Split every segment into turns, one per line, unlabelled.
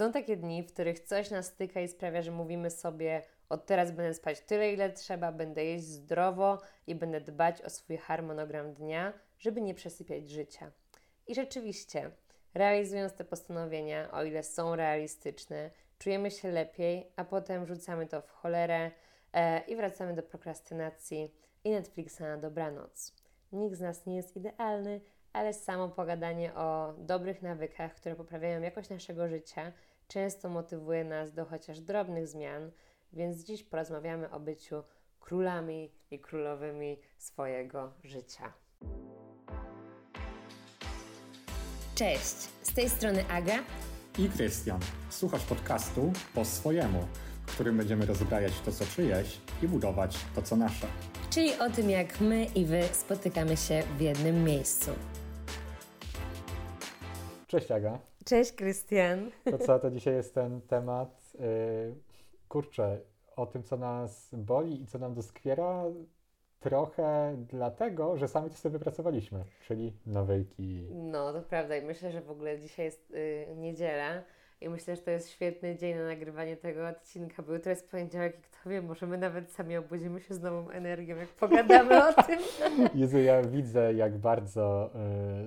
Są takie dni, w których coś nas styka i sprawia, że mówimy sobie: Od teraz będę spać tyle, ile trzeba, będę jeść zdrowo i będę dbać o swój harmonogram dnia, żeby nie przesypiać życia. I rzeczywiście, realizując te postanowienia, o ile są realistyczne, czujemy się lepiej, a potem rzucamy to w cholerę e, i wracamy do prokrastynacji i Netflixa na dobranoc. Nikt z nas nie jest idealny, ale samo pogadanie o dobrych nawykach, które poprawiają jakość naszego życia, często motywuje nas do chociaż drobnych zmian, więc dziś porozmawiamy o byciu królami i królowymi swojego życia. Cześć, z tej strony Aga
i Krystian. Słuchasz podcastu po swojemu, w którym będziemy rozbrajać to, co czyjeś i budować to, co nasze.
Czyli o tym, jak my i wy spotykamy się w jednym miejscu.
Cześć Aga.
Cześć Krystian.
To co, to dzisiaj jest ten temat, yy, kurczę, o tym, co nas boli i co nam doskwiera, trochę dlatego, że sami to sobie wypracowaliśmy, czyli nawyki.
No, to prawda i myślę, że w ogóle dzisiaj jest yy, niedziela i myślę, że to jest świetny dzień na nagrywanie tego odcinka, bo jutro jest poniedziałek i kto wie, może my nawet sami obudzimy się z nową energią, jak pogadamy o tym.
Jezu, ja widzę, jak bardzo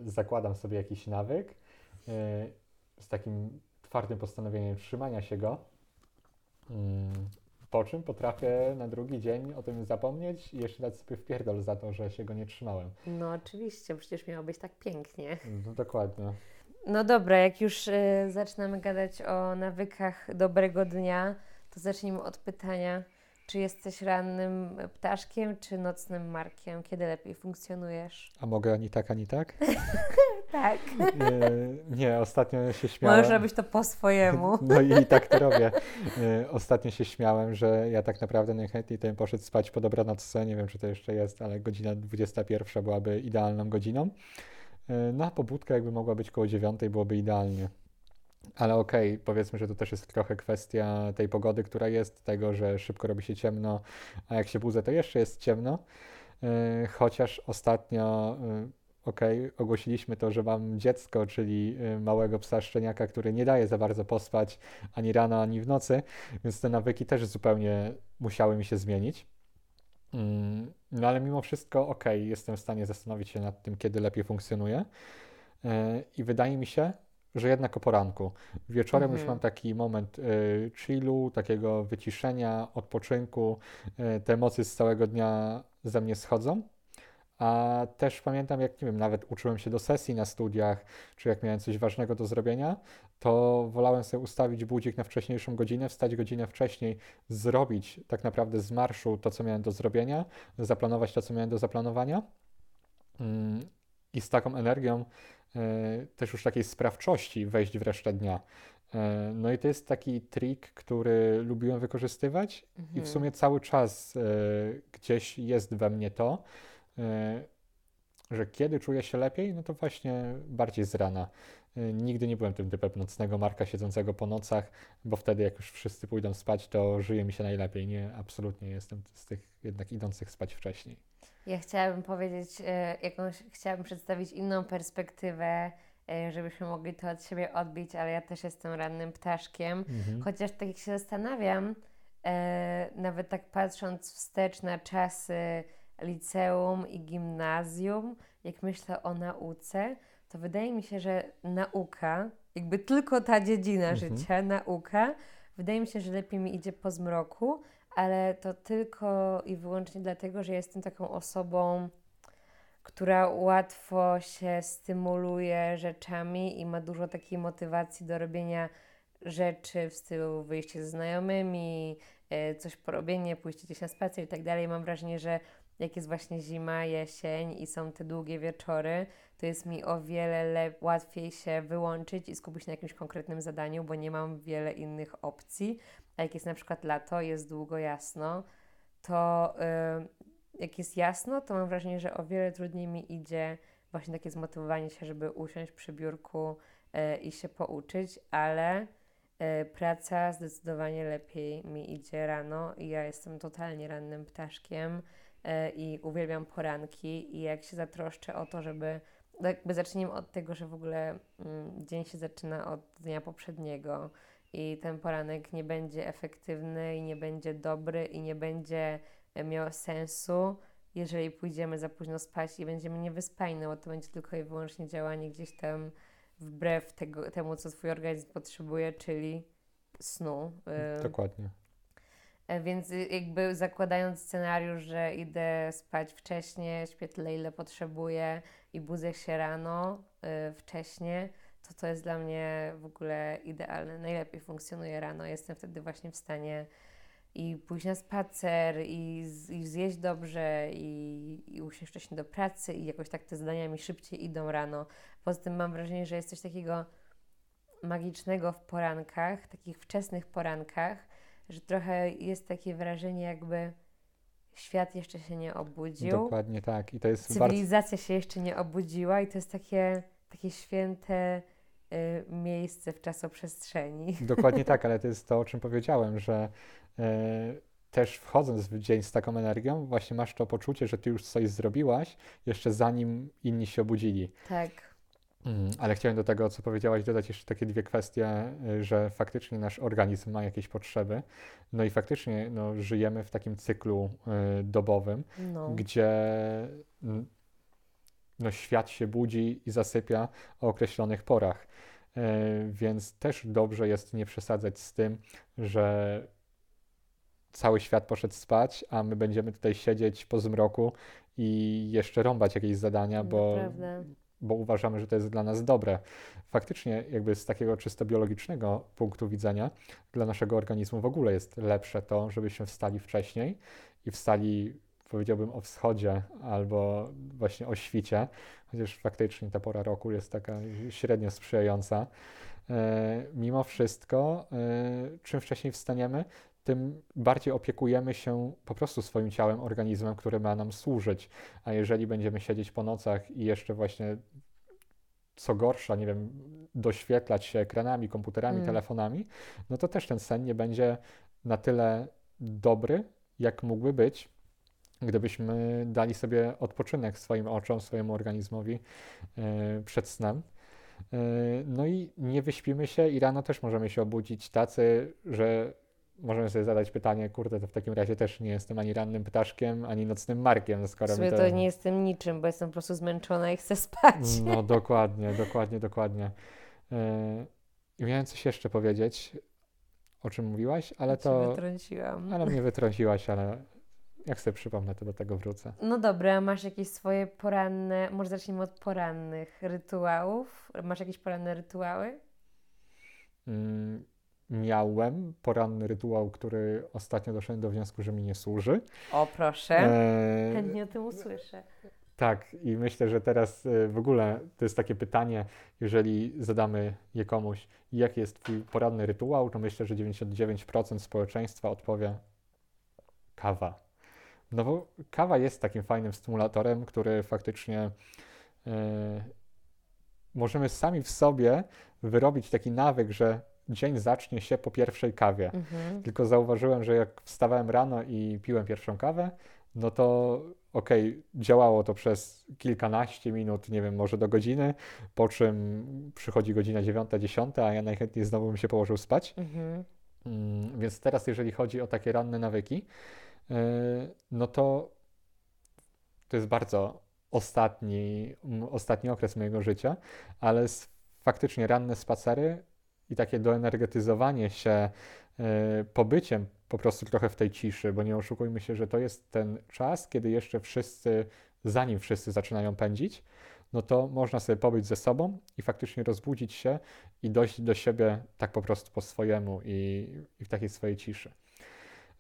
y, zakładam sobie jakiś nawyk y, z takim twardym postanowieniem trzymania się go. Y, po czym potrafię na drugi dzień o tym zapomnieć i jeszcze dać sobie wpierdol za to, że się go nie trzymałem.
No oczywiście, przecież miało być tak pięknie.
No dokładnie.
No dobra, jak już y, zaczynamy gadać o nawykach dobrego dnia, to zacznijmy od pytania, czy jesteś rannym ptaszkiem, czy nocnym markiem? Kiedy lepiej funkcjonujesz?
A mogę ani tak, ani tak?
tak.
Nie, nie, ostatnio się śmiałem.
Możesz robić to po swojemu.
No i tak to robię. E, ostatnio się śmiałem, że ja tak naprawdę najchętniej to bym poszedł spać po dobranocce. Nie wiem, czy to jeszcze jest, ale godzina 21 byłaby idealną godziną. E, no a pobudka jakby mogła być koło 9, byłoby idealnie. Ale okej, okay, powiedzmy, że to też jest trochę kwestia tej pogody, która jest, tego, że szybko robi się ciemno, a jak się budzę, to jeszcze jest ciemno. E, chociaż ostatnio, okay, ogłosiliśmy to, że mam dziecko, czyli małego psa szczeniaka, który nie daje za bardzo pospać ani rano, ani w nocy, więc te nawyki też zupełnie musiały mi się zmienić. Mm, no ale mimo wszystko, ok, jestem w stanie zastanowić się nad tym, kiedy lepiej funkcjonuje. E, I wydaje mi się, że jednak o poranku. Wieczorem mhm. już mam taki moment y, chillu, takiego wyciszenia, odpoczynku. Y, te emocje z całego dnia ze mnie schodzą. A też pamiętam, jak nie wiem, nawet uczyłem się do sesji na studiach, czy jak miałem coś ważnego do zrobienia, to wolałem sobie ustawić budzik na wcześniejszą godzinę, wstać godzinę wcześniej, zrobić tak naprawdę z marszu to, co miałem do zrobienia, zaplanować to, co miałem do zaplanowania. Mm, I z taką energią, e, też już takiej sprawczości wejść w resztę dnia. E, no i to jest taki trik, który lubiłem wykorzystywać mhm. i w mhm. sumie cały czas e, gdzieś jest we mnie to, że kiedy czuję się lepiej, no to właśnie bardziej z rana. Y, nigdy nie byłem tym typem nocnego marka siedzącego po nocach, bo wtedy jak już wszyscy pójdą spać, to żyje mi się najlepiej. Nie, absolutnie jestem z tych jednak idących spać wcześniej.
Ja chciałabym powiedzieć, y, jakąś, chciałabym przedstawić inną perspektywę, żebyśmy mogli to od siebie odbić, ale ja też jestem rannym ptaszkiem. Mhm. Chociaż tak jak się zastanawiam, nawet tak patrząc wstecz na czasy liceum i gimnazjum, jak myślę o nauce, to wydaje mi się, że nauka, jakby tylko ta dziedzina mhm. życia, nauka, wydaje mi się, że lepiej mi idzie po zmroku, ale to tylko i wyłącznie dlatego, że jestem taką osobą, która łatwo się stymuluje rzeczami i ma dużo takiej motywacji do robienia rzeczy w stylu wyjście ze znajomymi, e, coś porobienie, pójście gdzieś na spacer i tak dalej. Mam wrażenie, że jak jest właśnie zima, jesień i są te długie wieczory, to jest mi o wiele łatwiej się wyłączyć i skupić na jakimś konkretnym zadaniu, bo nie mam wiele innych opcji. A jak jest na przykład lato, jest długo jasno, to yy, jak jest jasno, to mam wrażenie, że o wiele trudniej mi idzie właśnie takie zmotywowanie się, żeby usiąść przy biurku yy, i się pouczyć, ale yy, praca zdecydowanie lepiej mi idzie rano i ja jestem totalnie rannym ptaszkiem. E, i uwielbiam poranki i jak się zatroszczę o to, żeby jakby zacznijmy od tego, że w ogóle mm, dzień się zaczyna od dnia poprzedniego i ten poranek nie będzie efektywny i nie będzie dobry i nie będzie e, miał sensu, jeżeli pójdziemy za późno spać i będziemy niewyspani, bo to będzie tylko i wyłącznie działanie gdzieś tam wbrew tego, temu, co Twój organizm potrzebuje, czyli snu.
Dokładnie.
E, więc y, jakby zakładając scenariusz, że idę spać wcześniej, śpię tyle, ile potrzebuję i budzę się rano y, wcześniej, to to jest dla mnie w ogóle idealne. Najlepiej funkcjonuje rano. Jestem wtedy właśnie w stanie i pójść na spacer, i, i zjeść dobrze, i, i usiąść wcześniej do pracy, i jakoś tak te zadania mi szybciej idą rano. Poza tym mam wrażenie, że jest coś takiego magicznego w porankach, takich wczesnych porankach, że trochę jest takie wrażenie, jakby świat jeszcze się nie obudził.
Dokładnie tak. I to jest
Cywilizacja bardzo... się jeszcze nie obudziła i to jest takie, takie święte y, miejsce w czasoprzestrzeni.
Dokładnie tak, ale to jest to, o czym powiedziałem, że y, też wchodząc w dzień z taką energią, właśnie masz to poczucie, że ty już coś zrobiłaś, jeszcze zanim inni się obudzili.
Tak.
Mm, ale chciałem do tego, co powiedziałaś, dodać jeszcze takie dwie kwestie, y, że faktycznie nasz organizm ma jakieś potrzeby. No i faktycznie no, żyjemy w takim cyklu y, dobowym, no. gdzie no, świat się budzi i zasypia o określonych porach. Y, więc też dobrze jest nie przesadzać z tym, że cały świat poszedł spać, a my będziemy tutaj siedzieć po zmroku i jeszcze rąbać jakieś zadania, bo
Naprawdę
bo uważamy, że to jest dla nas dobre. Faktycznie, jakby z takiego czysto biologicznego punktu widzenia, dla naszego organizmu w ogóle jest lepsze to, żebyśmy wstali wcześniej i wstali, powiedziałbym, o wschodzie albo właśnie o świcie, chociaż faktycznie ta pora roku jest taka średnio sprzyjająca. E, mimo wszystko, e, czym wcześniej wstaniemy, tym bardziej opiekujemy się po prostu swoim ciałem, organizmem, który ma nam służyć. A jeżeli będziemy siedzieć po nocach i jeszcze właśnie co gorsza, nie wiem, doświetlać się ekranami, komputerami, mm. telefonami, no to też ten sen nie będzie na tyle dobry, jak mógłby być, gdybyśmy dali sobie odpoczynek swoim oczom, swojemu organizmowi yy, przed snem. Yy, no i nie wyśpimy się i rano też możemy się obudzić tacy, że możemy sobie zadać pytanie, kurde, to w takim razie też nie jestem ani rannym ptaszkiem, ani nocnym markiem, skoro
w sumie to... to nie jestem niczym, bo jestem po prostu zmęczona i chcę spać.
No dokładnie, dokładnie, dokładnie. Yy, I miałem coś jeszcze powiedzieć, o czym mówiłaś, ale to...
wytrąciłam.
Ale mnie wytrąciłaś, ale jak sobie przypomnę, to do tego wrócę.
No dobra, masz jakieś swoje poranne, może zacznijmy od porannych rytuałów. Masz jakieś poranne rytuały?
Mm, miałem poranny rytuał, który ostatnio doszedłem do wniosku, że mi nie służy.
O proszę, e... chętnie o tym usłyszę.
Tak, i myślę, że teraz e, w ogóle to jest takie pytanie, jeżeli zadamy je komuś, jaki jest Twój poranny rytuał, to myślę, że 99% społeczeństwa odpowie kawa. No bo kawa jest takim fajnym stymulatorem, który faktycznie e, możemy sami w sobie wyrobić taki nawyk, że dzień zacznie się po pierwszej kawie. Mhm. Tylko zauważyłem, że jak wstawałem rano i piłem pierwszą kawę, no to okej, okay, działało to przez kilkanaście minut, nie wiem, może do godziny, po czym przychodzi godzina dziewiąta, dziesiąta, a ja najchętniej znowu bym się położył spać. Mhm. Mm, więc teraz, jeżeli chodzi o takie ranne nawyki, yy, no to to jest bardzo ostatni, ostatni okres mojego życia, ale faktycznie ranne spacery i takie doenergetyzowanie się e, pobyciem po prostu trochę w tej ciszy, bo nie oszukujmy się, że to jest ten czas, kiedy jeszcze wszyscy, zanim wszyscy zaczynają pędzić, no to można sobie pobyć ze sobą i faktycznie rozbudzić się i dojść do siebie tak po prostu po swojemu i, i w takiej swojej ciszy.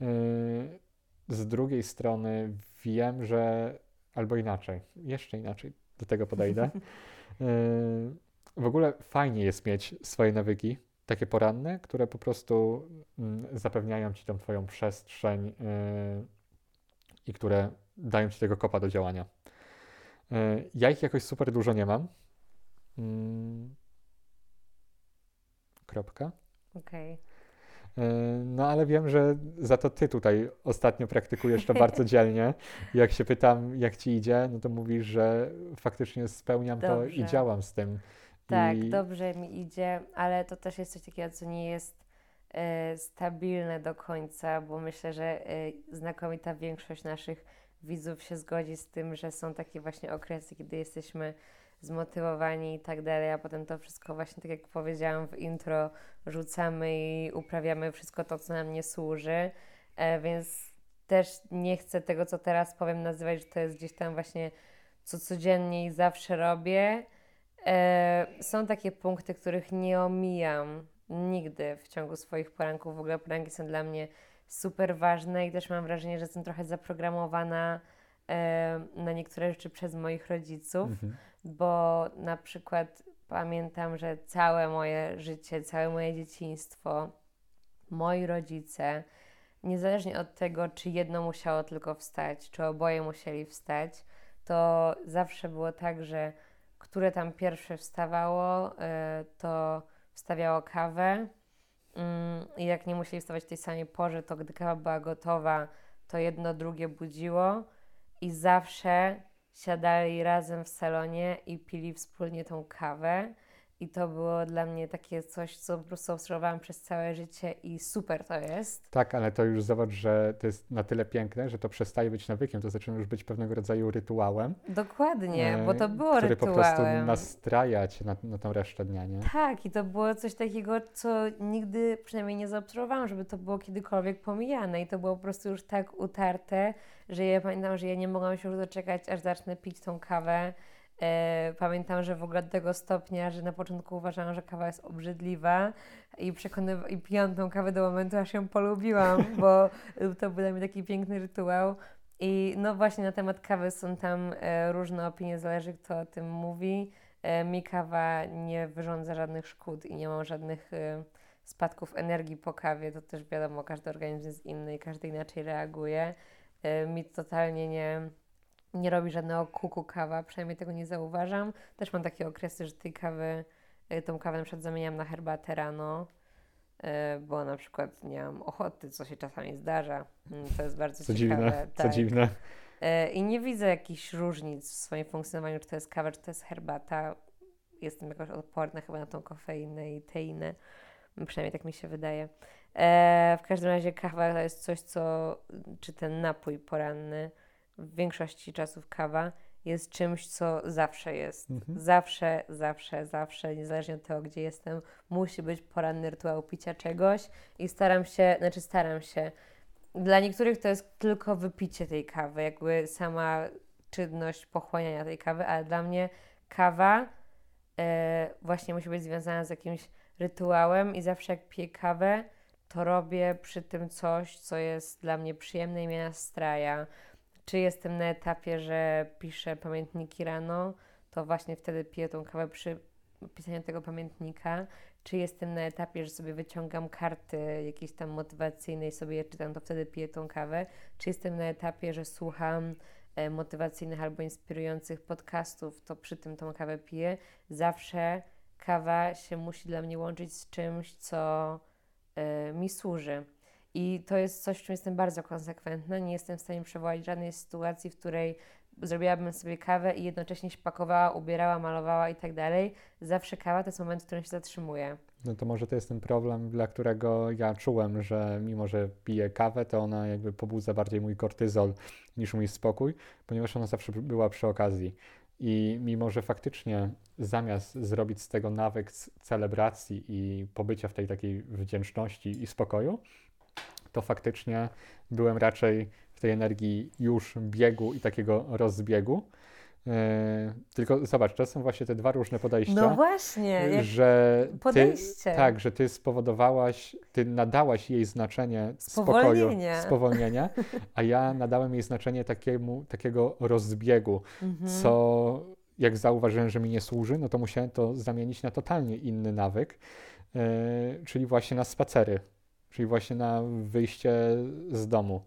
E, z drugiej strony wiem, że albo inaczej, jeszcze inaczej do tego podejdę. W ogóle fajnie jest mieć swoje nawyki, takie poranne, które po prostu mm, zapewniają ci tą twoją przestrzeń yy, i które dają ci tego kopa do działania. Yy, ja ich jakoś super dużo nie mam. Yy, kropka.
Okej.
no ale wiem, że za to ty tutaj ostatnio praktykujesz to bardzo dzielnie. Jak się pytam, jak ci idzie, no to mówisz, że faktycznie spełniam dobrze. to i działam z tym.
Tak, I... dobrze mi idzie, ale to też jest coś takiego, co nie jest e, stabilne do końca, bo myślę, że e, znakomita większość naszych widzów się zgodzi z tym, że są takie właśnie okresy, kiedy jesteśmy zmotywowani i tak dalej, a potem to wszystko właśnie, tak jak powiedziałam w intro, rzucamy i uprawiamy wszystko to, co nam nie służy, e, więc też nie chcę tego, co teraz powiem, nazywać, że to jest gdzieś tam właśnie co codziennie i zawsze robię. E, są takie punkty, których nie omijam nigdy w ciągu swoich poranków. W ogóle poranki są dla mnie super ważne i też mam wrażenie, że jestem trochę zaprogramowana e, na niektóre rzeczy przez moich rodziców, mhm. bo na przykład pamiętam, że całe moje życie, całe moje dzieciństwo, moi rodzice, niezależnie od tego, czy jedno musiało tylko wstać, czy oboje musieli wstać, to zawsze było tak, że które tam pierwsze wstawało, e, to wstawiało kawę, Mm, I jak nie musieli wstawać w tej samej porze, to gdy kawa była gotowa, to jedno drugie budziło i zawsze siadali razem w salonie i pili wspólnie tą kawę. I to było dla mnie takie coś, co po prostu obserwowałam przez całe życie i super to jest.
Tak, ale to już zobacz, że to jest na tyle piękne, że to przestaje być nawykiem, to zaczyna już być pewnego rodzaju rytuałem.
Dokładnie, e, bo to było
który
rytuałem.
po prostu nastrajać na, na tą resztę dnia, nie?
Tak, i to było coś takiego, co nigdy przynajmniej nie zaobserwowałam, żeby to było kiedykolwiek pomijane i to było po prostu już tak utarte, że ja pamiętam, że ja nie mogłam się już doczekać, aż zacznę pić tą kawę pamiętam, że w ogóle do tego stopnia, że na początku uważałam, że kawa jest obrzydliwa i, przekonyw- i piłam tą kawę do momentu, aż ją polubiłam, bo to był dla mnie taki piękny rytuał. I no właśnie na temat kawy są tam e, różne opinie, zależy kto o tym mówi. E, mi kawa nie wyrządza żadnych szkód i nie mam żadnych e, spadków energii po kawie. To też wiadomo, każdy organizm jest inny i każdy inaczej reaguje. E, mi totalnie nie nie robi żadnego kuku kawa, przynajmniej tego nie zauważam. Też mam takie okresy, że tej kawy, y, tą kawę na przykład zamieniam na herbatę rano, y, bo na przykład nie mam ochoty, co się czasami zdarza. Mm, to jest bardzo
co
ciekawe.
Dziwne, tak. Co dziwne.
I nie widzę jakichś różnic w swoim funkcjonowaniu, czy to jest kawa, czy to jest herbata. Jestem jakoś odporna chyba na tą kofeinę i teinę. Przynajmniej tak mi się wydaje. E, w każdym razie kawa to jest coś, co, czy ten napój poranny, w większości czasów kawa jest czymś, co zawsze jest. Mhm. Zawsze, zawsze, zawsze, niezależnie od tego, gdzie jestem, musi być poranny rytuał picia czegoś i staram się, znaczy staram się. Dla niektórych to jest tylko wypicie tej kawy, jakby sama czynność pochłaniania tej kawy, ale dla mnie kawa e, właśnie musi być związana z jakimś rytuałem i zawsze jak piję kawę, to robię przy tym coś, co jest dla mnie przyjemne i mnie nastraja czy jestem na etapie, że piszę pamiętniki rano, to właśnie wtedy piję tą kawę przy pisaniu tego pamiętnika, czy jestem na etapie, że sobie wyciągam karty jakieś tam motywacyjne i sobie je czytam, to wtedy piję tą kawę, czy jestem na etapie, że słucham e, motywacyjnych albo inspirujących podcastów, to przy tym tą kawę piję. Zawsze kawa się musi dla mnie łączyć z czymś, co e, mi służy. I to jest coś, w czym jestem bardzo konsekwentna. Nie jestem w stanie przewołać żadnej sytuacji, w której zrobiłabym sobie kawę i jednocześnie się pakowała, ubierała, malowała i tak dalej. Zawsze kawa to jest moment, w którym się zatrzymuję.
No to może to jest ten problem, dla którego ja czułem, że mimo, że piję kawę, to ona jakby pobudza bardziej mój kortyzol niż mój spokój, ponieważ ona zawsze była przy okazji. I mimo, że faktycznie zamiast zrobić z tego nawyk celebracji i pobycia w tej takiej wdzięczności i spokoju, to faktycznie byłem raczej w tej energii już biegu i takiego rozbiegu. Yy, tylko zobacz, to są właśnie te dwa różne podejścia.
No właśnie,
że
ty, podejście.
Tak, że ty spowodowałaś, ty nadałaś jej znaczenie spokoju, spowolnienia, a ja nadałem jej znaczenie takiemu, takiego rozbiegu, mhm. co jak zauważyłem, że mi nie służy, no to musiałem to zamienić na totalnie inny nawyk, yy, czyli właśnie na spacery czyli właśnie na wyjście z domu.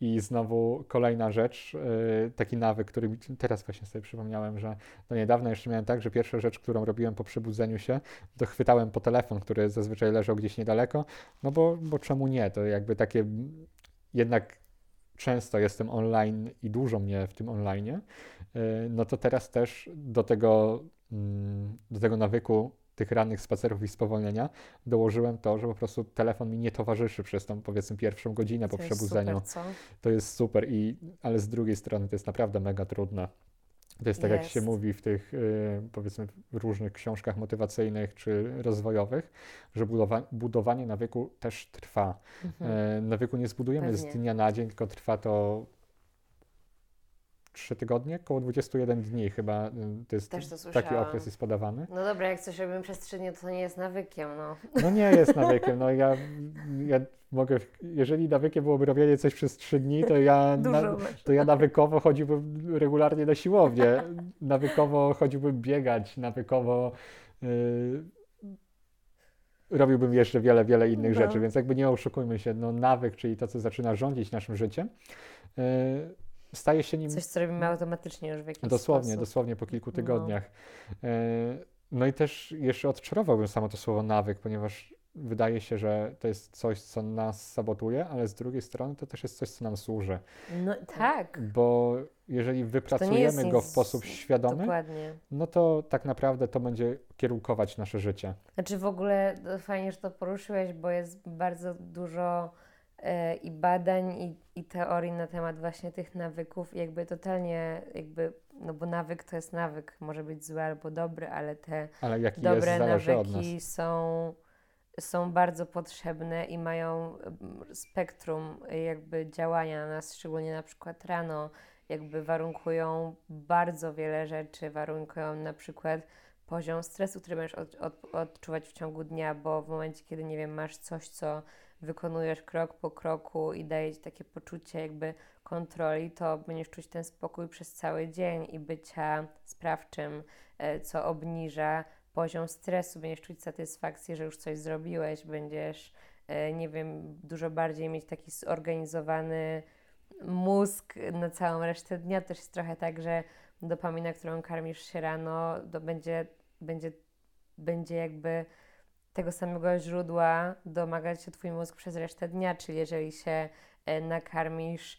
I znowu kolejna rzecz, yy, taki nawyk, który teraz właśnie sobie przypomniałem, że do niedawna jeszcze miałem tak, że pierwsza rzecz, którą robiłem po przebudzeniu się, to chwytałem po telefon, który zazwyczaj leżał gdzieś niedaleko, no bo, bo czemu nie? To jakby takie jednak często jestem online i dużo mnie w tym online, yy, no to teraz też do tego, mm, do tego nawyku tych rannych spacerów i spowolnienia dołożyłem to, że po prostu telefon mi nie towarzyszy przez tą powiedzmy pierwszą godzinę po to przebudzeniu.
Super,
to jest super, i, ale z drugiej strony to jest naprawdę mega trudne. To jest tak, jest. jak się mówi w tych y, powiedzmy różnych książkach motywacyjnych czy rozwojowych, że budowa budowanie nawyku też trwa. Mhm. Y, nawyku nie zbudujemy Pewnie. z dnia na dzień, tylko trwa to 3 tygodnie, około 21 dni chyba y, to jest to taki okres jest podawany.
No dobra, jak coś robimy przez 3 dni, to, to nie jest nawykiem, no.
No nie jest nawykiem, no ja, ja mogę, jeżeli nawykiem byłoby robienie coś przez 3 dni, to ja, na, to ja nawykowo chodziłbym regularnie na siłownię, nawykowo chodziłbym biegać, nawykowo yy, robiłbym jeszcze wiele, wiele innych no. rzeczy, więc jakby nie oszukujmy się, no nawyk, czyli to, co zaczyna rządzić naszym życiem, yy, staje się nim...
Coś, co robimy automatycznie już w jakiś
Dosłownie,
sposób.
dosłownie po kilku no. tygodniach. No. no i też jeszcze odczarowałbym samo to słowo nawyk, ponieważ wydaje się, że to jest coś, co nas sabotuje, ale z drugiej strony to też jest coś, co nam służy.
No tak.
Bo jeżeli wypracujemy go w sposób świadomy, Dokładnie. no to tak naprawdę to będzie kierunkować nasze życie.
Znaczy w ogóle fajnie, że to poruszyłeś, bo jest bardzo dużo i badań i, i teorii na temat właśnie tych nawyków, jakby totalnie jakby, no bo nawyk to jest nawyk, może być zły albo dobry, ale te ale dobre nawyki są, są bardzo potrzebne i mają spektrum jakby działania na nas, szczególnie na przykład rano, jakby warunkują bardzo wiele rzeczy, warunkują na przykład poziom stresu, który będziesz od, od, odczuwać w ciągu dnia, bo w momencie, kiedy, nie wiem, masz coś, co wykonujesz krok po kroku i daje ci takie poczucie jakby kontroli, to będziesz czuć ten spokój przez cały dzień i bycia sprawczym, e, co obniża poziom stresu, będziesz czuć satysfakcję, że już coś zrobiłeś, będziesz, e, nie wiem, dużo bardziej mieć taki zorganizowany mózg na całą resztę dnia. Też jest trochę tak, że dopamina, którą karmisz się rano, to będzie, będzie, będzie jakby tego samego źródła domagać się Twój mózg przez resztę dnia, czyli jeżeli się e, nakarmisz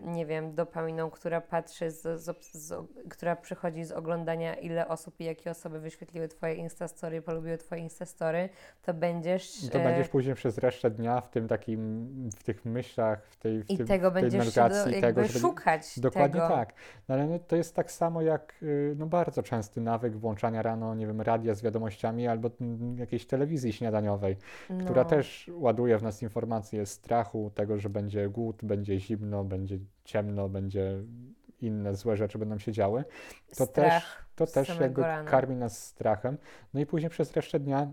nie wiem, dopaminą, która patrzy, z, z, z, która przychodzi z oglądania, ile osób i jakie osoby wyświetliły Twoje Instastory, polubiły Twoje Instastory, to będziesz...
To e... będziesz później przez resztę dnia w tym takim, w tych myślach, w tej, w
I
tym,
tego
tej
będziesz do, tego, szukać
Dokładnie
tego.
tak. No, ale no, to jest tak samo jak y, no, bardzo częsty nawyk włączania rano, nie wiem, radia z wiadomościami albo jakiejś telewizji śniadaniowej, no. która też ładuje w nas informacje strachu, tego, że będzie głód, będzie zimno, będzie ciemno, będzie inne złe rzeczy będą się działy, to Strach też, to też jakby rana. karmi nas strachem. No i później przez resztę dnia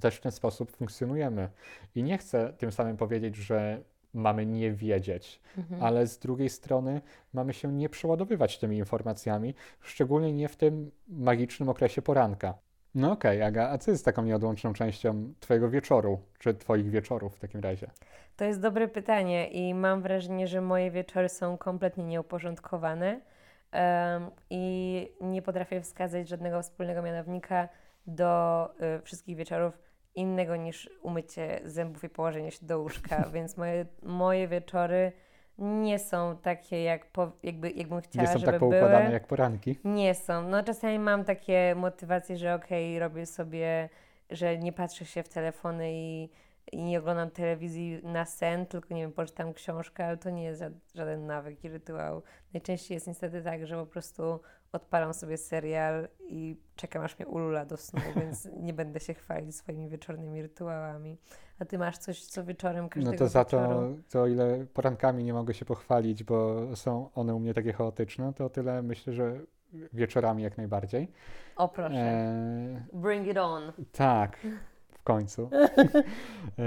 też w ten sposób funkcjonujemy. I nie chcę tym samym powiedzieć, że mamy nie wiedzieć, mhm. ale z drugiej strony mamy się nie przeładowywać tymi informacjami, szczególnie nie w tym magicznym okresie poranka. No okej, okay, Aga, a co jest taką nieodłączną częścią Twojego wieczoru, czy Twoich wieczorów w takim razie?
To jest dobre pytanie i mam wrażenie, że moje wieczory są kompletnie nieuporządkowane um, i nie potrafię wskazać żadnego wspólnego mianownika do y, wszystkich wieczorów innego niż umycie zębów i położenie się do łóżka, więc moje, moje wieczory nie są takie, jak po, jakby, jakbym chciała,
nie są
żeby
tak
poukładane były.
jak poranki?
Nie są. No czasami mam takie motywacje, że okej, robię sobie, że nie patrzę się w telefony i i nie oglądam telewizji na sen, tylko nie wiem, poczytam książkę, ale to nie jest żaden nawyk i rytuał. Najczęściej jest niestety tak, że po prostu odpalam sobie serial i czekam aż mnie ulula do snu, więc nie będę się chwalić swoimi wieczornymi rytuałami. A ty masz coś, co wieczorem każdego
No to za
wieczoru?
to, to ile porankami nie mogę się pochwalić, bo są one u mnie takie chaotyczne, to tyle myślę, że wieczorami jak najbardziej.
O proszę. E... Bring it on.
Tak końcu. E,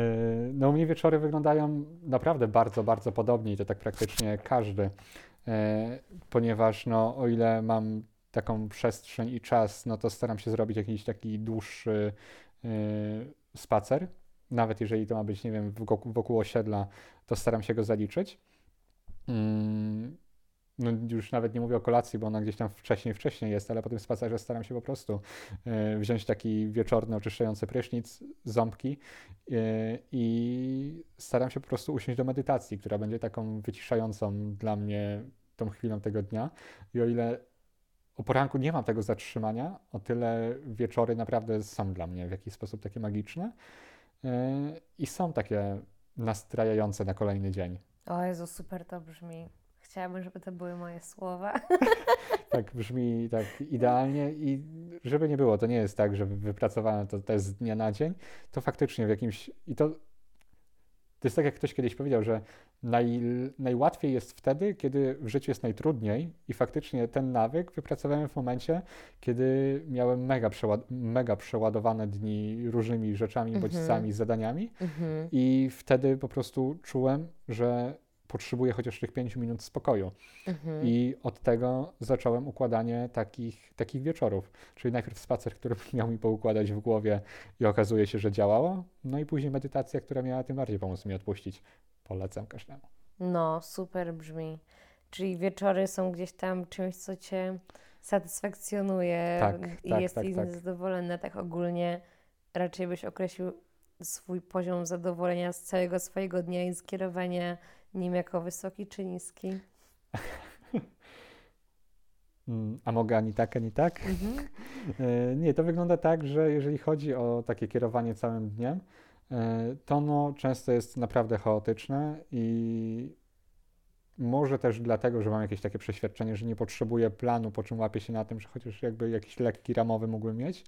no u mnie wieczory wyglądają naprawdę bardzo, bardzo podobnie i to tak praktycznie każdy, e, ponieważ no o ile mam taką przestrzeń i czas, no to staram się zrobić jakiś taki dłuższy e, spacer. Nawet jeżeli to ma być, nie wiem, wokół, wokół osiedla, to staram się go zaliczyć. No już nawet nie mówię o kolacji, bo ona gdzieś tam wcześniej, wcześniej jest, ale po tym spacerze staram się po prostu y, wziąć taki wieczorny, oczyszczający prysznic, ząbki y, i staram się po prostu usiąść do medytacji, która będzie taką wyciszającą dla mnie tą chwilą tego dnia. I o ile o poranku nie mam tego zatrzymania, o tyle wieczory naprawdę są dla mnie w jakiś sposób takie magiczne y, i są takie nastrajające na kolejny dzień.
O Jezu, super to brzmi. Chciałabym, żeby to były moje słowa.
tak brzmi tak idealnie i żeby nie było, to nie jest tak, że wypracowałem to też z dnia na dzień, to faktycznie w jakimś, i to, to jest tak, jak ktoś kiedyś powiedział, że naj, najłatwiej jest wtedy, kiedy w życiu jest najtrudniej i faktycznie ten nawyk wypracowałem w momencie, kiedy miałem mega, przeład mega przeładowane dni różnymi rzeczami, bodźcami, zadaniami mhm. i wtedy po prostu czułem, że potrzebuję chociaż tych pięciu minut spokoju. Mhm. I od tego zacząłem układanie takich, takich wieczorów. Czyli najpierw spacer, który miał mi poukładać w głowie i okazuje się, że działało. No i później medytacja, która miała tym bardziej pomóc mi odpuścić. Polecam każdemu.
No, super brzmi. Czyli wieczory są gdzieś tam czymś, co cię satysfakcjonuje tak, i tak, jest tak, tak. zadowolona. Tak ogólnie raczej byś określił swój poziom zadowolenia z całego swojego dnia i skierowania nim jako wysoki czy niski?
Mm, a mogę ani tak, ani tak? Mhm. E, nie, to wygląda tak, że jeżeli chodzi o takie kierowanie całym dniem, e, to ono często jest naprawdę chaotyczne i może też dlatego, że mam jakieś takie przeświadczenie, że nie potrzebuję planu, po czym łapię się na tym, że chociaż jakby jakiś lekki ramowy mógłbym mieć,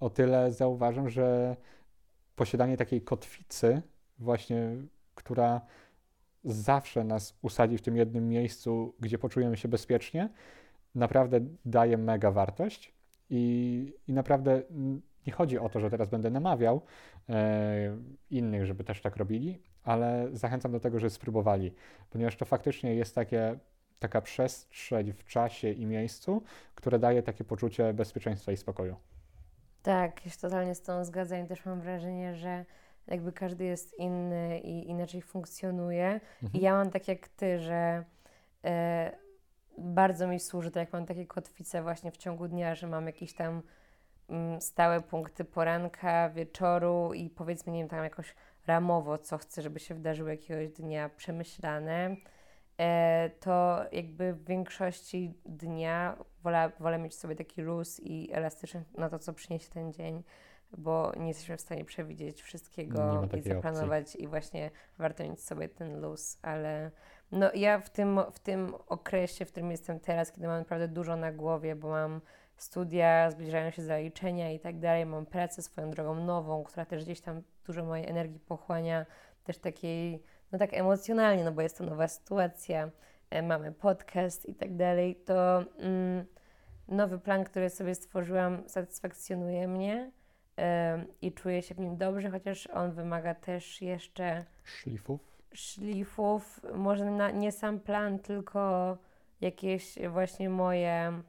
o tyle zauważam, że posiadanie takiej kotwicy właśnie, która zawsze nas usadzi w tym jednym miejscu, gdzie poczujemy się bezpiecznie, naprawdę daje mega wartość. I, i naprawdę nie chodzi o to, że teraz będę namawiał e, innych, żeby też tak robili, ale zachęcam do tego, żeby spróbowali, ponieważ to faktycznie jest takie, taka przestrzeń w czasie i miejscu, które daje takie poczucie bezpieczeństwa i spokoju.
Tak, już totalnie z tą zgadzam. Też mam wrażenie, że jakby każdy jest inny i inaczej funkcjonuje. Mhm. I ja mam tak jak ty, że e, bardzo mi służy to, jak mam takie kotwice właśnie w ciągu dnia, że mam jakieś tam mm, stałe punkty poranka, wieczoru i powiedzmy, nie wiem, tam jakoś ramowo, co chcę, żeby się wydarzyło jakiegoś dnia przemyślane. E, to jakby w większości dnia wolę, wolę mieć sobie taki luz i elastyczny na to, co przyniesie ten dzień bo nie jesteśmy w stanie przewidzieć wszystkiego i zaplanować opcji. i właśnie warto mieć sobie ten luz, ale no ja w tym, w tym okresie, w którym jestem teraz, kiedy mam naprawdę dużo na głowie, bo mam studia, zbliżają się zaliczenia i tak dalej, mam pracę swoją drogą nową, która też gdzieś tam dużo mojej energii pochłania, też takiej, no tak emocjonalnie, no bo jest to nowa sytuacja, e, mamy podcast i tak dalej, to mm, nowy plan, który sobie stworzyłam, satysfakcjonuje mnie i czuję się w nim dobrze, chociaż on wymaga też jeszcze
szlifów.
Szlifów, może na, nie sam plan, tylko jakieś właśnie moje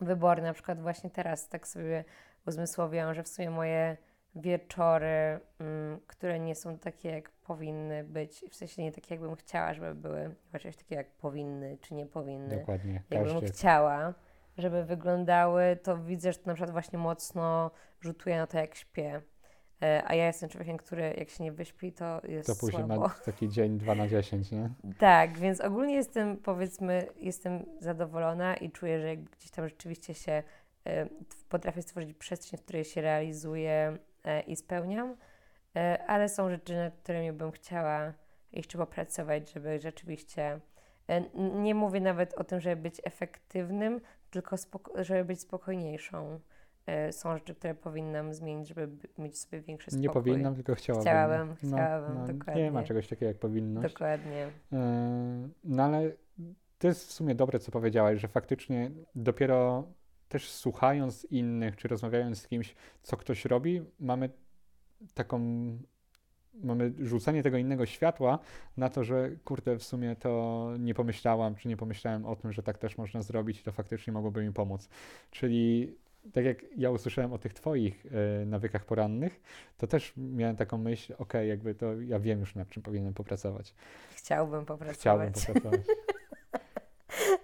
wybory. Na przykład właśnie teraz tak sobie uzmysłowiłam, że w sumie moje wieczory, mm, które nie są takie, jak powinny być, w sensie nie takie, jakbym chciała, żeby były, chociaż takie, jak powinny, czy nie powinny.
Dokładnie.
Jakbym Każdy. chciała żeby wyglądały, to widzę, że to na przykład właśnie mocno rzutuje na to, jak śpię. E, a ja jestem człowiekiem, który jak się nie wyśpi, to jest
To później
słabo.
ma taki dzień 2 na 10, nie?
Tak, więc ogólnie jestem, powiedzmy, jestem zadowolona i czuję, że gdzieś tam rzeczywiście się y, potrafię stworzyć przestrzeń, w której się realizuję y, i spełniam, ale są rzeczy, nad którymi bym chciała jeszcze popracować, żeby rzeczywiście nie mówię nawet o tym, żeby być efektywnym, tylko żeby być spokojniejszą. E, są rzeczy, które powinnam zmienić, żeby mieć sobie większy spokój.
Nie powinnam, tylko chciałabym.
Chciałabym, no, chciałabym, no, dokładnie.
Nie ma czegoś takiego jak powinność.
Dokładnie.
E, no ale to jest w sumie dobre, co powiedziałaś, że faktycznie dopiero też słuchając innych, czy rozmawiając z kimś, co ktoś robi, mamy taką mamy rzucenie tego innego światła na to, że kurde, w sumie to nie pomyślałam, czy nie pomyślałem o tym, że tak też można zrobić i to faktycznie mogłoby mi pomóc. Czyli tak jak ja usłyszałem o tych twoich y, nawykach porannych, to też miałem taką myśl, okej, okay, jakby to ja wiem już nad czym powinienem popracować.
Chciałbym popracować.
Chciałbym popracować.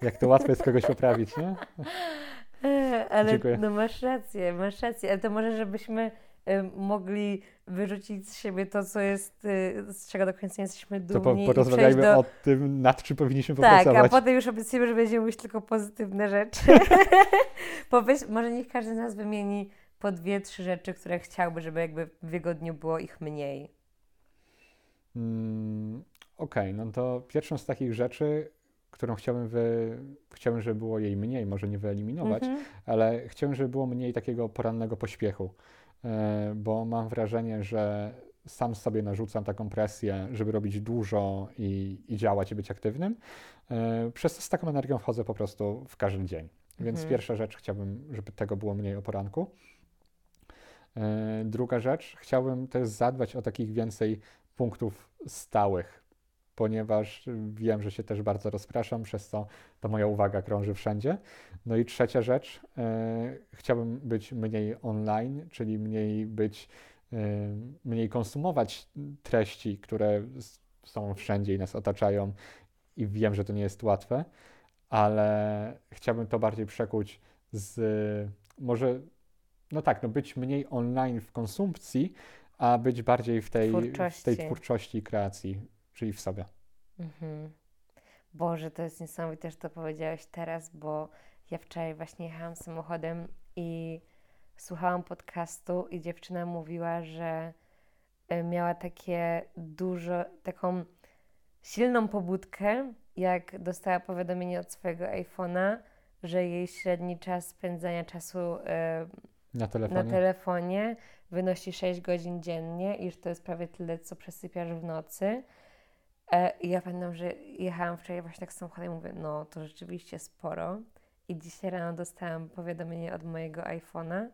jak to łatwo jest kogoś poprawić, nie?
Ale Dziękuję. no masz rację, masz rację, ale to może żebyśmy mogli wyrzucić z siebie to, co jest, y, z czego do końca jesteśmy dumni.
To po, porozmawiajmy do... o tym, nad czym powinniśmy popracować.
Tak, a potem już obiecujemy, że będziemy mówić tylko pozytywne rzeczy. Powiedz, może niech każdy z nas wymieni po dwie, trzy rzeczy, które chciałby, żeby jakby w wygodniu było ich mniej.
Mm, Okej, okay, no to pierwszą z takich rzeczy, którą chciałbym, wy... chciałbym, żeby było jej mniej, może nie wyeliminować, mm -hmm. ale chciałbym, żeby było mniej takiego porannego pośpiechu. E, bo mam wrażenie, że sam sobie narzucam taką presję, żeby robić dużo i, i działać i być aktywnym. E, przez to z taką energią wchodzę po prostu w każdy dzień. Więc mhm. pierwsza rzecz, chciałbym, żeby tego było mniej o poranku. E, druga rzecz, chciałbym też zadbać o takich więcej punktów stałych, ponieważ wiem, że się też bardzo rozpraszam, przez co to moja uwaga krąży wszędzie. No i trzecia rzecz, e, chciałbym być mniej online, czyli mniej być, e, mniej konsumować treści, które są wszędzie i nas otaczają i wiem, że to nie jest łatwe, ale chciałbym to bardziej przekuć z może, no tak, no być mniej online w konsumpcji, a być bardziej w tej twórczości, w tej twórczości i kreacji, czyli w sobie. Mhm.
Boże, to jest niesamowite, że to powiedziałeś teraz, bo ja wczoraj właśnie jechałam samochodem i słuchałam podcastu i dziewczyna mówiła, że e, miała takie dużo, taką silną pobudkę, jak dostała powiadomienie od swojego iPhone'a, że jej średni czas spędzania czasu e,
na telefonie.
na telefonie wynosi 6 godzin dziennie i że to jest prawie tyle, co przesypiasz w nocy. E, I ja pamiętam, że jechałam wczoraj właśnie tak samochodem i mówię, no to rzeczywiście sporo. I dzisiaj rano dostałam powiadomienie od mojego iPhone'a,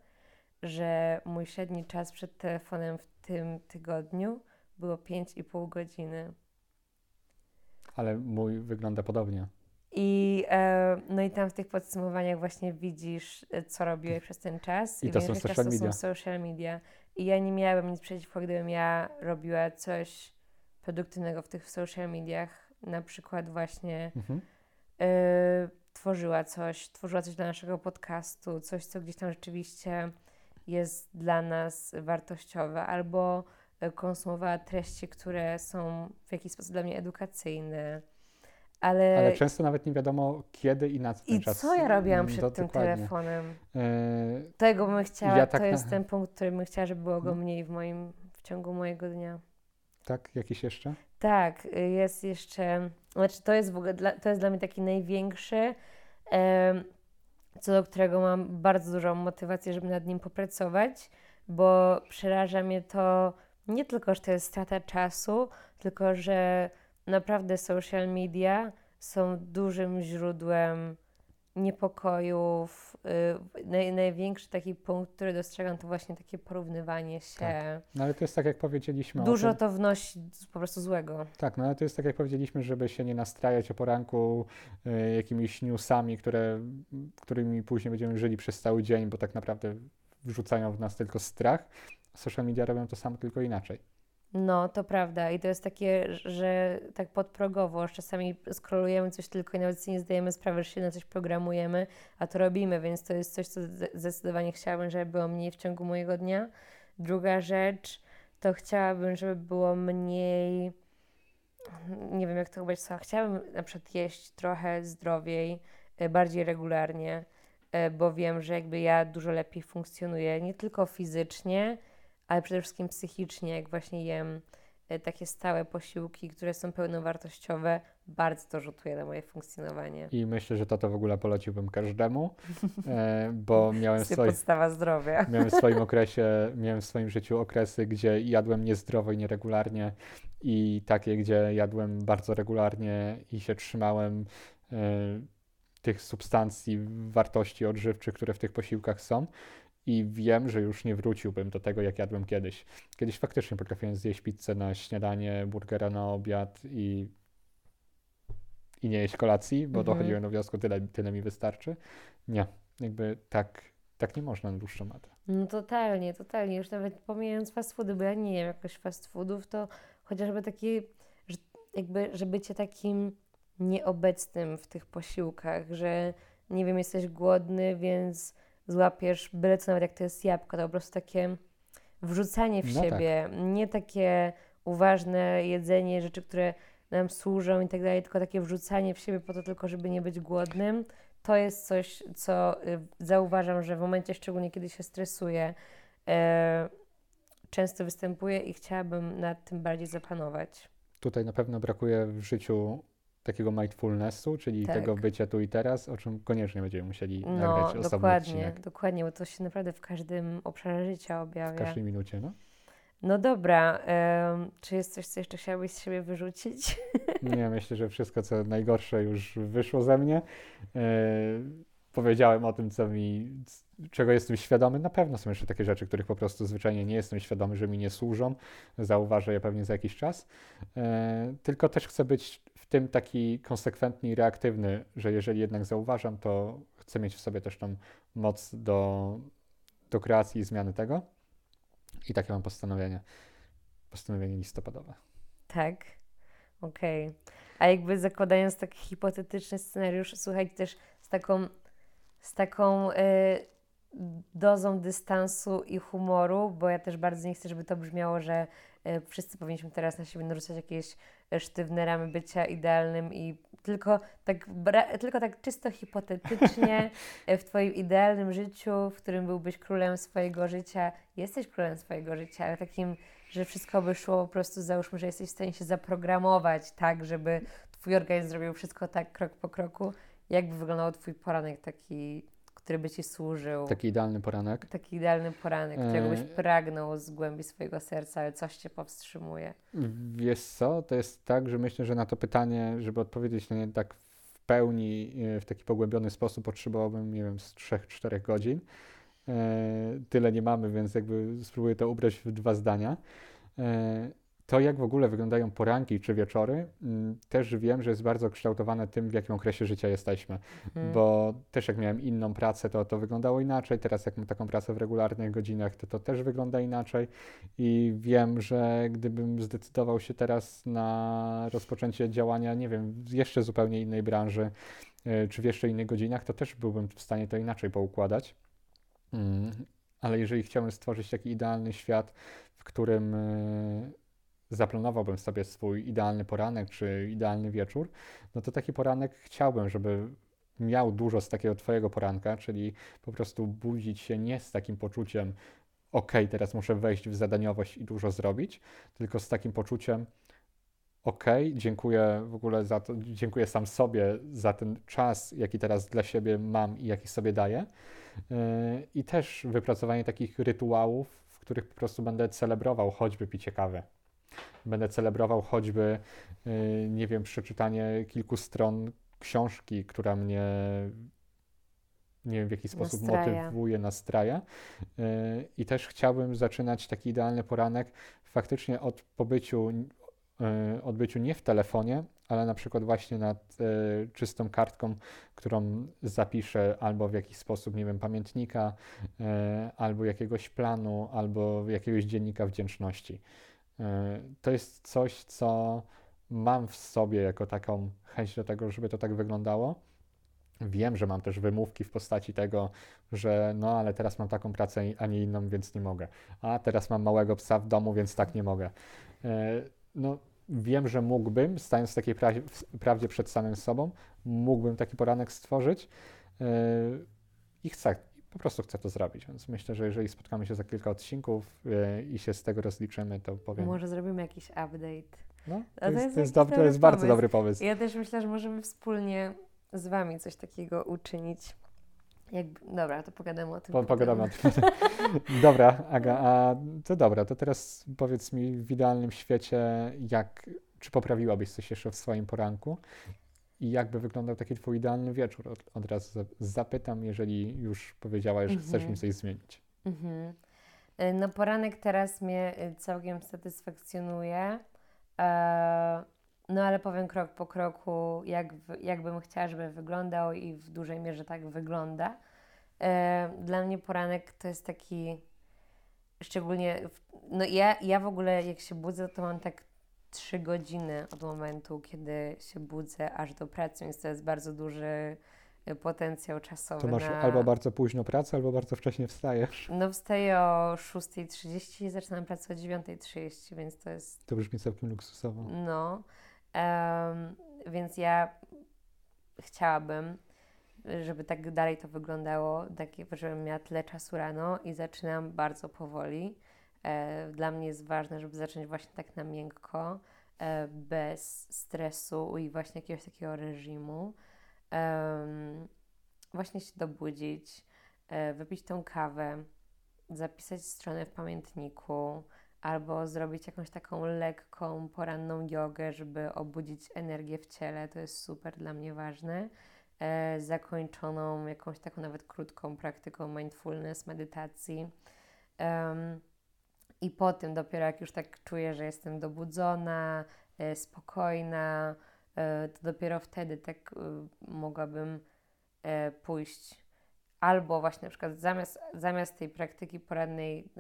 że mój średni czas przed telefonem w tym tygodniu było 5,5 godziny.
Ale mój wygląda podobnie.
I, e, no i tam w tych podsumowaniach właśnie widzisz, e, co robiłeś przez ten czas.
I, I to są social media.
są social media. I ja nie miałabym nic przeciwko, gdybym ja robiła coś produktywnego w tych social mediach, na przykład właśnie mhm. y, tworzyła coś, tworzyła coś dla naszego podcastu, coś, co gdzieś tam rzeczywiście jest dla nas wartościowe, albo y, konsumowała treści, które są w jakiś sposób dla mnie edukacyjne. Ale,
Ale często nawet nie wiadomo kiedy i na co ten
I
czas.
co ja robiłam przed tym dokładnie. telefonem? Yy, Tego bym chciała, ja tak to jest na... ten punkt, który bym chciała, żeby było go mniej w moim, w ciągu mojego dnia.
Tak? Jakiś jeszcze?
Tak, y, jest jeszcze, znaczy to jest w ogóle, dla, to jest dla mnie taki największy, co do którego mam bardzo dużą motywację, żeby nad nim popracować, bo przeraża mnie to nie tylko, że to jest strata czasu, tylko że naprawdę social media są dużym źródłem niepokojów. Yy, naj, największy taki punkt, który dostrzegam, to właśnie takie porównywanie się. Tak.
No ale to jest tak, jak powiedzieliśmy.
Dużo tym... to wnosi po prostu złego.
Tak, no ale to jest tak, jak powiedzieliśmy, żeby się nie nastrajać o poranku y, jakimiś newsami, które, którymi później będziemy żyli przez cały dzień, bo tak naprawdę wrzucają w nas tylko strach. Social media robią to samo, tylko inaczej.
No, to prawda. I to jest takie, że tak podprogowo, czasami skrolujemy coś tylko i nawet sobie nie zdajemy sprawy, że się na coś programujemy, a to robimy, więc to jest coś, co zdecydowanie chciałabym, żeby było mniej w ciągu mojego dnia. Druga rzecz, to chciałabym, żeby było mniej, nie wiem jak to powiedzieć, co, chciałabym na przykład jeść trochę zdrowiej, e, bardziej regularnie, e, bo wiem, że jakby ja dużo lepiej funkcjonuję, nie tylko fizycznie, ale przede wszystkim psychicznie, jak właśnie jem e, takie stałe posiłki, które są pełnowartościowe, bardzo to rzutuje na moje funkcjonowanie.
I myślę, że to to w ogóle poleciłbym każdemu, e, bo miałem
podstawa zdrowia.
Miałem w swoim okresie, miałem w swoim życiu okresy, gdzie jadłem niezdrowo i nieregularnie i takie, gdzie jadłem bardzo regularnie i się trzymałem e, tych substancji, wartości odżywczych, które w tych posiłkach są i wiem, że już nie wróciłbym do tego, jak jadłem kiedyś. Kiedyś faktycznie potrafiłem zjeść pizzę na śniadanie, burgera na obiad i, i nie jeść kolacji, bo mhm. dochodziłem do wniosku, tyle, tyle mi wystarczy. Nie, jakby tak, tak nie można na dłuższą metę.
No totalnie, totalnie. Już nawet pomijając fast foody, bo ja nie jem jakoś fast foodów, to chociażby taki, że jakby, że bycie takim nieobecnym w tych posiłkach, że nie wiem, jesteś głodny, więc złapiesz byle co, nawet jak to jest jabłko, to po prostu takie wrzucanie w
No tak.
siebie, nie takie uważne jedzenie, rzeczy, które nam służą i tak dalej, tylko takie wrzucanie w siebie po to tylko, żeby nie być głodnym. To jest coś, co y, zauważam, że w momencie, szczególnie kiedy się stresuję, e, często występuje i chciałabym nad tym bardziej zapanować.
Tutaj na pewno brakuje w życiu takiego mindfulnessu, czyli
Tak.
tego bycia tu i teraz, o czym koniecznie będziemy musieli
No,
nagrać osobny
dokładnie,
odcinek
dokładnie, bo to się naprawdę w każdym obszarze życia
w
objawia.
każdej minucie. No?
No dobra, em, czy jest coś, co jeszcze chciałbyś z siebie wyrzucić?
Nie, myślę, że wszystko, co najgorsze już wyszło ze mnie. E, powiedziałem o tym, co mi, czego jestem świadomy. Na pewno są jeszcze takie rzeczy, których po prostu zwyczajnie nie jestem świadomy, że mi nie służą. Zauważę je pewnie za jakiś czas. E, tylko też chcę być w tym taki konsekwentny i reaktywny, że jeżeli jednak zauważam, to chcę mieć w sobie też tą moc do, do kreacji i zmiany tego. I takie mam postanowienie. Postanowienie listopadowe.
Tak, okej. A jakby zakładając taki hipotetyczny scenariusz, słuchajcie też z taką, z taką y, dozą dystansu i humoru, bo ja też bardzo nie chcę, żeby to brzmiało, że y, wszyscy powinniśmy teraz na siebie narzucać jakieś y, sztywne ramy bycia idealnym i tylko tak, tylko tak czysto hipotetycznie y, w Twoim idealnym życiu, w którym byłbyś królem swojego życia, jesteś królem swojego życia, ale takim że wszystko by szło po prostu, załóżmy, że jesteś w stanie się zaprogramować tak, żeby Twój organizm zrobił wszystko tak krok po kroku. Jak by wyglądał Twój poranek taki, który by Ci służył?
Taki idealny poranek.
Taki idealny poranek, którego byś
Eee.
pragnął z głębi swojego serca, ale coś Cię powstrzymuje.
Wiesz co, to jest tak, że myślę, że na to pytanie, żeby odpowiedzieć na nie tak w pełni, e, w taki pogłębiony sposób, potrzebowałbym, nie wiem, z 3-4 godzin. E, Tyle nie mamy, więc jakby spróbuję to ubrać w dwa zdania. To, jak w ogóle wyglądają poranki czy wieczory, mm, też wiem, że jest bardzo kształtowane tym, w jakim okresie życia jesteśmy.
Mhm.
Bo też jak miałem inną pracę, to to wyglądało inaczej. Teraz jak mam taką pracę w regularnych godzinach, to to też wygląda inaczej. I wiem, że gdybym zdecydował się teraz na rozpoczęcie działania, nie wiem, w jeszcze zupełnie innej branży, e, czy w jeszcze innych godzinach, to też byłbym w stanie to inaczej poukładać. Mm, Ale jeżeli chciałbym stworzyć taki idealny świat, w którym e, zaplanowałbym sobie swój idealny poranek czy idealny wieczór, no to taki poranek chciałbym, żeby miał dużo z takiego Twojego poranka, czyli po prostu budzić się nie z takim poczuciem, ok, teraz muszę wejść w zadaniowość i dużo zrobić, tylko z takim poczuciem, ok, dziękuję w ogóle za to, dziękuję sam sobie za ten czas, jaki teraz dla siebie mam i jaki sobie daję. Yy, I też wypracowanie takich rytuałów, w których po prostu będę celebrował choćby picie kawy. Będę celebrował choćby, yy, nie wiem, przeczytanie kilku stron książki, która mnie nie wiem w jaki sposób
Nastraja.
motywuje, nastraja. Yy, I też chciałbym zaczynać taki idealny poranek faktycznie od pobyciu, yy, odbyciu nie w telefonie, ale na przykład właśnie nad czystą kartką, którą zapiszę albo w jakiś sposób, nie wiem, pamiętnika, albo jakiegoś planu, albo jakiegoś dziennika wdzięczności. Yy, To jest coś, co mam w sobie jako taką chęć do tego, żeby to tak wyglądało. Wiem, że mam też wymówki w postaci tego, że no ale teraz mam taką pracę, a nie inną, więc nie mogę. A teraz mam małego psa w domu, więc tak nie mogę. E, No wiem, że mógłbym, stając w takiej pra- w- prawdzie przed samym sobą, mógłbym taki poranek stworzyć e, i chcę, po prostu chcę to zrobić. Więc myślę, że jeżeli spotkamy się za kilka odcinków e, i się z tego rozliczymy, to powiem.
Może zrobimy jakiś update.
No, to
to
jest,
jest
to jest,
jakiś
dob- to
dobry
jest bardzo dobry pomysł.
Ja też myślę, że możemy wspólnie z Wami coś takiego uczynić. Jakby, dobra, to pogadamy o tym.
Po, pogadamy o tym. Dobra, Aga, a to dobra, to teraz powiedz mi w idealnym świecie, jak, czy poprawiłabyś coś jeszcze w swoim poranku i jakby wyglądał taki twój idealny wieczór? Od, od razu za- zapytam, jeżeli już powiedziałaś, że chcesz
Mhm.
mi coś zmienić.
Mhm. Y, No poranek teraz mnie y, całkiem satysfakcjonuje. E, No ale powiem krok po kroku, jak, jak bym chciała, żeby wyglądał i w dużej mierze tak wygląda. E, dla mnie poranek to jest taki, szczególnie, w, no ja, ja w ogóle jak się budzę, to mam tak trzy godziny od momentu, kiedy się budzę, aż do pracy, więc to jest bardzo duży e, potencjał czasowy.
To masz
na...
albo bardzo późno pracę, albo bardzo wcześnie wstajesz.
No wstaję o 6.30 i zaczynam pracę o 9.30, więc to jest...
To brzmi całkiem luksusowo.
No, um, więc ja chciałabym, żeby tak dalej to wyglądało, tak, żebym miała tyle czasu rano i zaczynam bardzo powoli. E, dla mnie jest ważne, żeby zacząć właśnie tak na miękko, e, bez stresu i właśnie jakiegoś takiego reżimu. właśnie się dobudzić, e, wypić tą kawę, zapisać stronę w pamiętniku, albo zrobić jakąś taką lekką, poranną jogę, żeby obudzić energię w ciele. To jest super dla mnie ważne. Zakończoną jakąś taką nawet krótką praktyką mindfulness, medytacji. I po tym dopiero jak już tak czuję, że jestem dobudzona, e, spokojna, e, to dopiero wtedy tak e, mogłabym pójść. Albo właśnie na przykład zamiast, zamiast tej praktyki porannej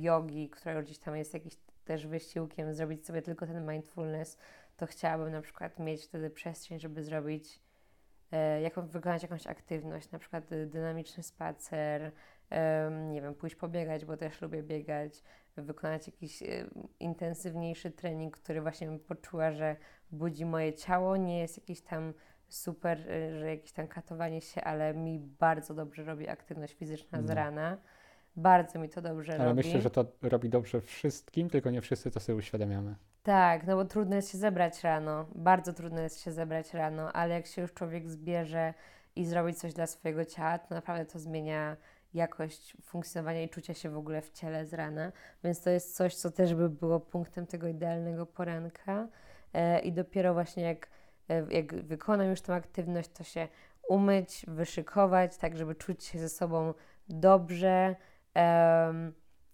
jogi, która już gdzieś tam jest jakiś też wysiłkiem, zrobić sobie tylko ten mindfulness, to chciałabym na przykład mieć wtedy przestrzeń, żeby zrobić, jaką, wykonać jakąś aktywność, na przykład dynamiczny spacer, nie wiem, pójść pobiegać, bo też lubię biegać, wykonać jakiś intensywniejszy trening, który właśnie poczuła, że budzi moje ciało, nie jest jakiś tam super, y, że jakieś tam katowanie się, ale mi bardzo dobrze robi aktywność fizyczna z no. rana. Bardzo mi to dobrze
ale
robi.
Ale myślę, że to robi dobrze wszystkim, tylko nie wszyscy to sobie uświadamiamy.
Tak, no bo trudno jest się zebrać rano. Bardzo trudno jest się zebrać rano, ale jak się już człowiek zbierze i zrobi coś dla swojego ciała, to naprawdę to zmienia jakość funkcjonowania i czucia się w ogóle w ciele z rana. Więc to jest coś, co też by było punktem tego idealnego poranka. E, I dopiero właśnie jak E, jak wykonam już tę aktywność, to się umyć, wyszykować, tak żeby czuć się ze sobą dobrze,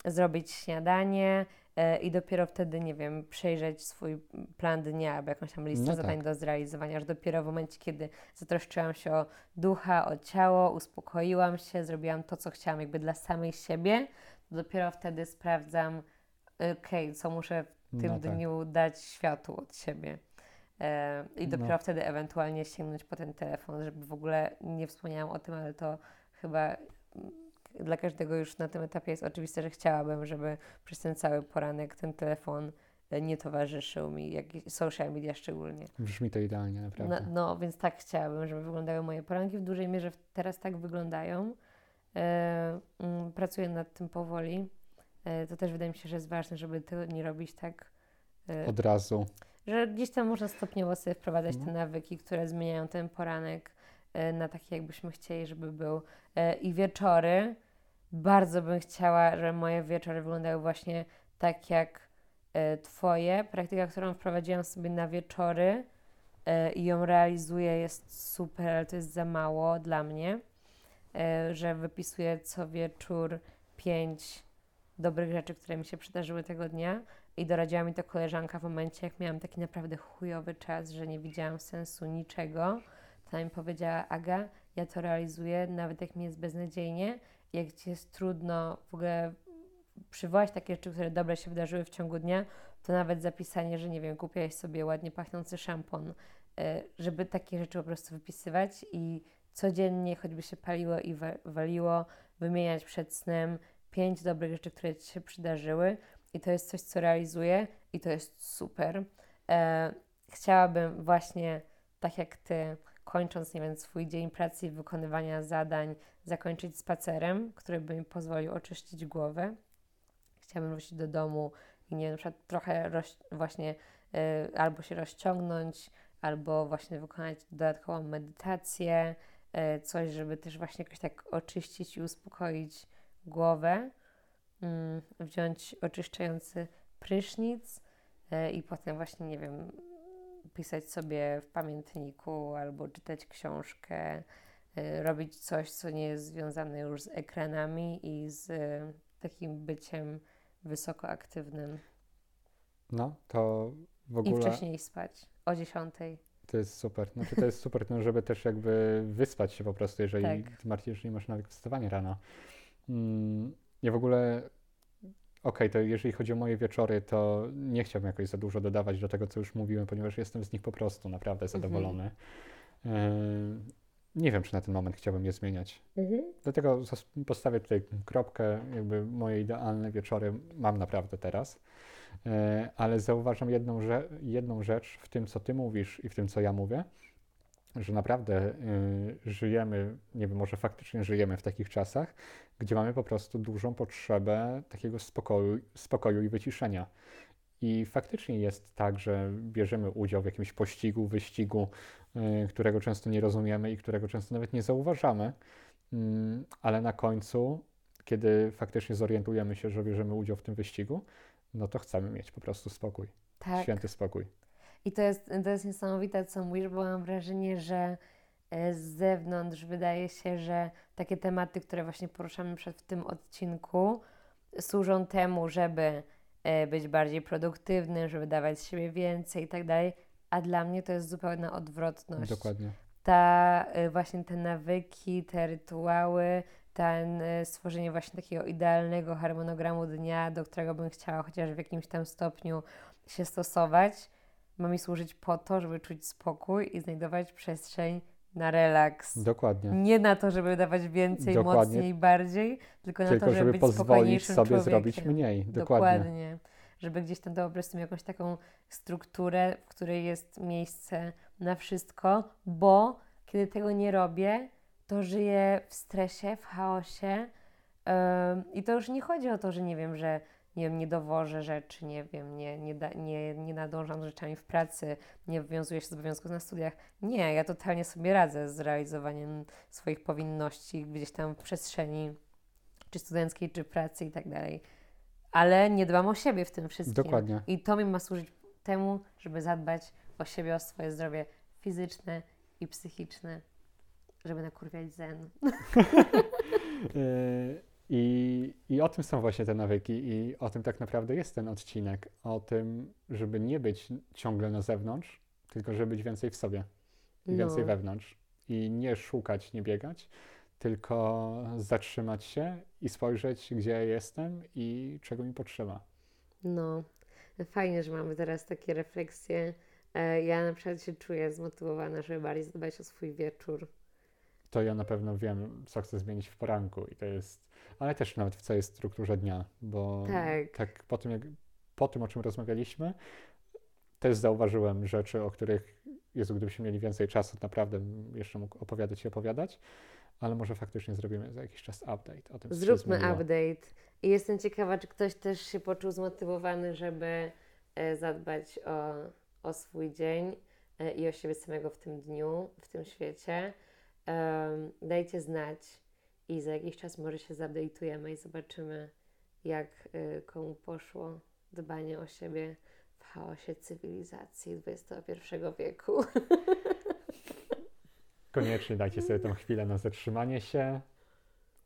zrobić śniadanie i dopiero wtedy, nie wiem, przejrzeć swój plan dnia albo jakąś tam listę no zadań tak. do zrealizowania, aż dopiero w momencie, kiedy zatroszczyłam się o ducha, o ciało, uspokoiłam się, zrobiłam to, co chciałam jakby dla samej siebie, to dopiero wtedy sprawdzam, okej, okay, co muszę w tym no tak. dniu dać światu od siebie. E, I dopiero no. wtedy ewentualnie sięgnąć po ten telefon, żeby w ogóle nie wspomniałam o tym, ale to chyba dla każdego już na tym etapie jest oczywiste, że chciałabym, żeby przez ten cały poranek ten telefon e, nie towarzyszył mi, jak social media szczególnie.
Brzmi to idealnie, naprawdę.
No, no, więc tak chciałabym, żeby wyglądały moje poranki. W dużej mierze teraz tak wyglądają. E, mm, pracuję nad tym powoli. E, to też wydaje mi się, że jest ważne, żeby to nie robić tak
e, od razu
że gdzieś tam można stopniowo sobie wprowadzać te mhm. nawyki, które zmieniają ten poranek na taki, jakbyśmy chcieli, żeby był. I wieczory. Bardzo bym chciała, żeby moje wieczory wyglądały właśnie tak jak e, Twoje. Praktyka, którą wprowadziłam sobie na wieczory i ją realizuję, jest super, ale to jest za mało dla mnie, że wypisuję co wieczór pięć dobrych rzeczy, które mi się przydarzyły tego dnia i doradziła mi to koleżanka w momencie, jak miałam taki naprawdę chujowy czas, że nie widziałam sensu niczego. To mi powiedziała, Aga, ja to realizuję, nawet jak mi jest beznadziejnie, jak ci jest trudno w ogóle przywołać takie rzeczy, które dobre się wydarzyły w ciągu dnia, to nawet zapisanie, że nie wiem, kupiłaś sobie ładnie pachnący szampon, e, żeby takie rzeczy po prostu wypisywać i codziennie, choćby się paliło i waliło, wymieniać przed snem pięć dobrych rzeczy, które ci się przydarzyły, i to jest coś, co realizuję i to jest super. E, chciałabym właśnie, tak jak Ty, kończąc, nie wiem, swój dzień pracy i wykonywania zadań, zakończyć spacerem, który by mi pozwolił oczyścić głowę. Chciałabym wrócić do domu i nie wiem, na trochę roz, właśnie e, albo się rozciągnąć, albo właśnie wykonać dodatkową medytację, e, coś, żeby też właśnie jakoś tak oczyścić i uspokoić głowę. Mm, wziąć oczyszczający prysznic e, i potem właśnie, nie wiem, pisać sobie w pamiętniku albo czytać książkę, e, robić coś, co nie jest związane już z ekranami i z e, takim byciem wysokoaktywnym.
No, to w ogóle...
I wcześniej spać, o dziesiątej.
To jest super. Znaczy to jest super, no, żeby też jakby wyspać się po prostu, jeżeli
Tak.
bardziej, jeżeli masz nawyk wstawania rano. Mm, ja w ogóle, okej, to jeżeli chodzi o moje wieczory, to nie chciałbym jakoś za dużo dodawać do tego, co już mówiłem, ponieważ jestem z nich po prostu naprawdę zadowolony. E, nie wiem, czy na ten moment chciałbym je zmieniać.
Mhm.
Dlatego postawię tutaj kropkę, jakby moje idealne wieczory mam naprawdę teraz. E, Ale zauważam jedną, jedną rzecz w tym, co ty mówisz i w tym, co ja mówię, że naprawdę y, żyjemy, nie wiem, może faktycznie żyjemy w takich czasach, gdzie mamy po prostu dużą potrzebę takiego spokoju, spokoju i wyciszenia. I faktycznie jest tak, że bierzemy udział w jakimś pościgu, wyścigu, y, którego często nie rozumiemy i którego często nawet nie zauważamy, Mm, ale na końcu, kiedy faktycznie zorientujemy się, że bierzemy udział w tym wyścigu, no to chcemy mieć po prostu spokój,
Tak.
święty spokój.
I to jest, to jest niesamowite, co mówisz, bo mam wrażenie, że e, z zewnątrz wydaje się, że takie tematy, które właśnie poruszamy przed w tym odcinku, służą temu, żeby e, być bardziej produktywnym, żeby dawać z siebie więcej i tak dalej. A dla mnie to jest zupełna odwrotność.
Dokładnie.
Ta, y, właśnie te nawyki, te rytuały, ten stworzenie właśnie takiego idealnego harmonogramu dnia, do którego bym chciała chociaż w jakimś tam stopniu się stosować, ma mi służyć po to, żeby czuć spokój i znajdować przestrzeń na relaks.
Dokładnie.
Nie na to, żeby dawać więcej,
Dokładnie.
mocniej, bardziej, tylko na
Tylko
to, żeby,
żeby
być
pozwolić sobie
człowiekiem.
zrobić mniej. Dokładnie.
Dokładnie. Żeby gdzieś tam prostu miał jakąś taką strukturę, w której jest miejsce na wszystko, bo kiedy tego nie robię, to żyję w stresie, w chaosie. ym, I to już nie chodzi o to, że nie wiem, że nie wiem, nie dowożę rzeczy, nie wiem, nie, nie, da, nie, nie nadążam z rzeczami w pracy, nie wywiązuję się z obowiązków na studiach. Nie, ja totalnie sobie radzę z realizowaniem swoich powinności gdzieś tam w przestrzeni czy studenckiej, czy pracy i tak dalej. Ale nie dbam o siebie w tym wszystkim.
Dokładnie.
I to mi ma służyć temu, żeby zadbać o siebie, o swoje zdrowie fizyczne i psychiczne, żeby nakurwiać zen.
I, I o tym są właśnie te nawyki, i o tym tak naprawdę jest ten odcinek. O tym, żeby nie być ciągle na zewnątrz, tylko żeby być więcej w sobie i więcej
No.
wewnątrz. I nie szukać, nie biegać, tylko zatrzymać się i spojrzeć, gdzie ja jestem i czego mi potrzeba.
No, fajnie, że mamy teraz takie refleksje. E, Ja na przykład się czuję zmotywowana, żeby bardziej zadbać o swój wieczór.
To ja na pewno wiem, co chcę zmienić w poranku, i to jest, ale też nawet w całej strukturze dnia, bo
Tak.
tak po tym, jak, po tym, o czym rozmawialiśmy, też zauważyłem rzeczy, o których, Jezu, gdybyśmy mieli więcej czasu, naprawdę bym jeszcze mógł opowiadać i opowiadać, ale może faktycznie zrobimy za jakiś czas update o tym,
Zróbmy update. I jestem ciekawa, czy ktoś też się poczuł zmotywowany, żeby e, zadbać o, o swój dzień e, i o siebie samego w tym dniu, w tym świecie. Dajcie znać i za jakiś czas może się zupdate'ujemy i zobaczymy, jak e, komu poszło dbanie o siebie w chaosie cywilizacji XXI wieku.
Koniecznie dajcie sobie tą chwilę na zatrzymanie się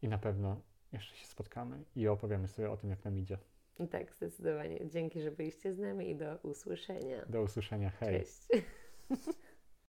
i na pewno jeszcze się spotkamy i opowiemy sobie o tym, jak nam idzie.
tak, zdecydowanie. Dzięki, że byliście z nami i do usłyszenia.
Do usłyszenia. Hej.
Cześć.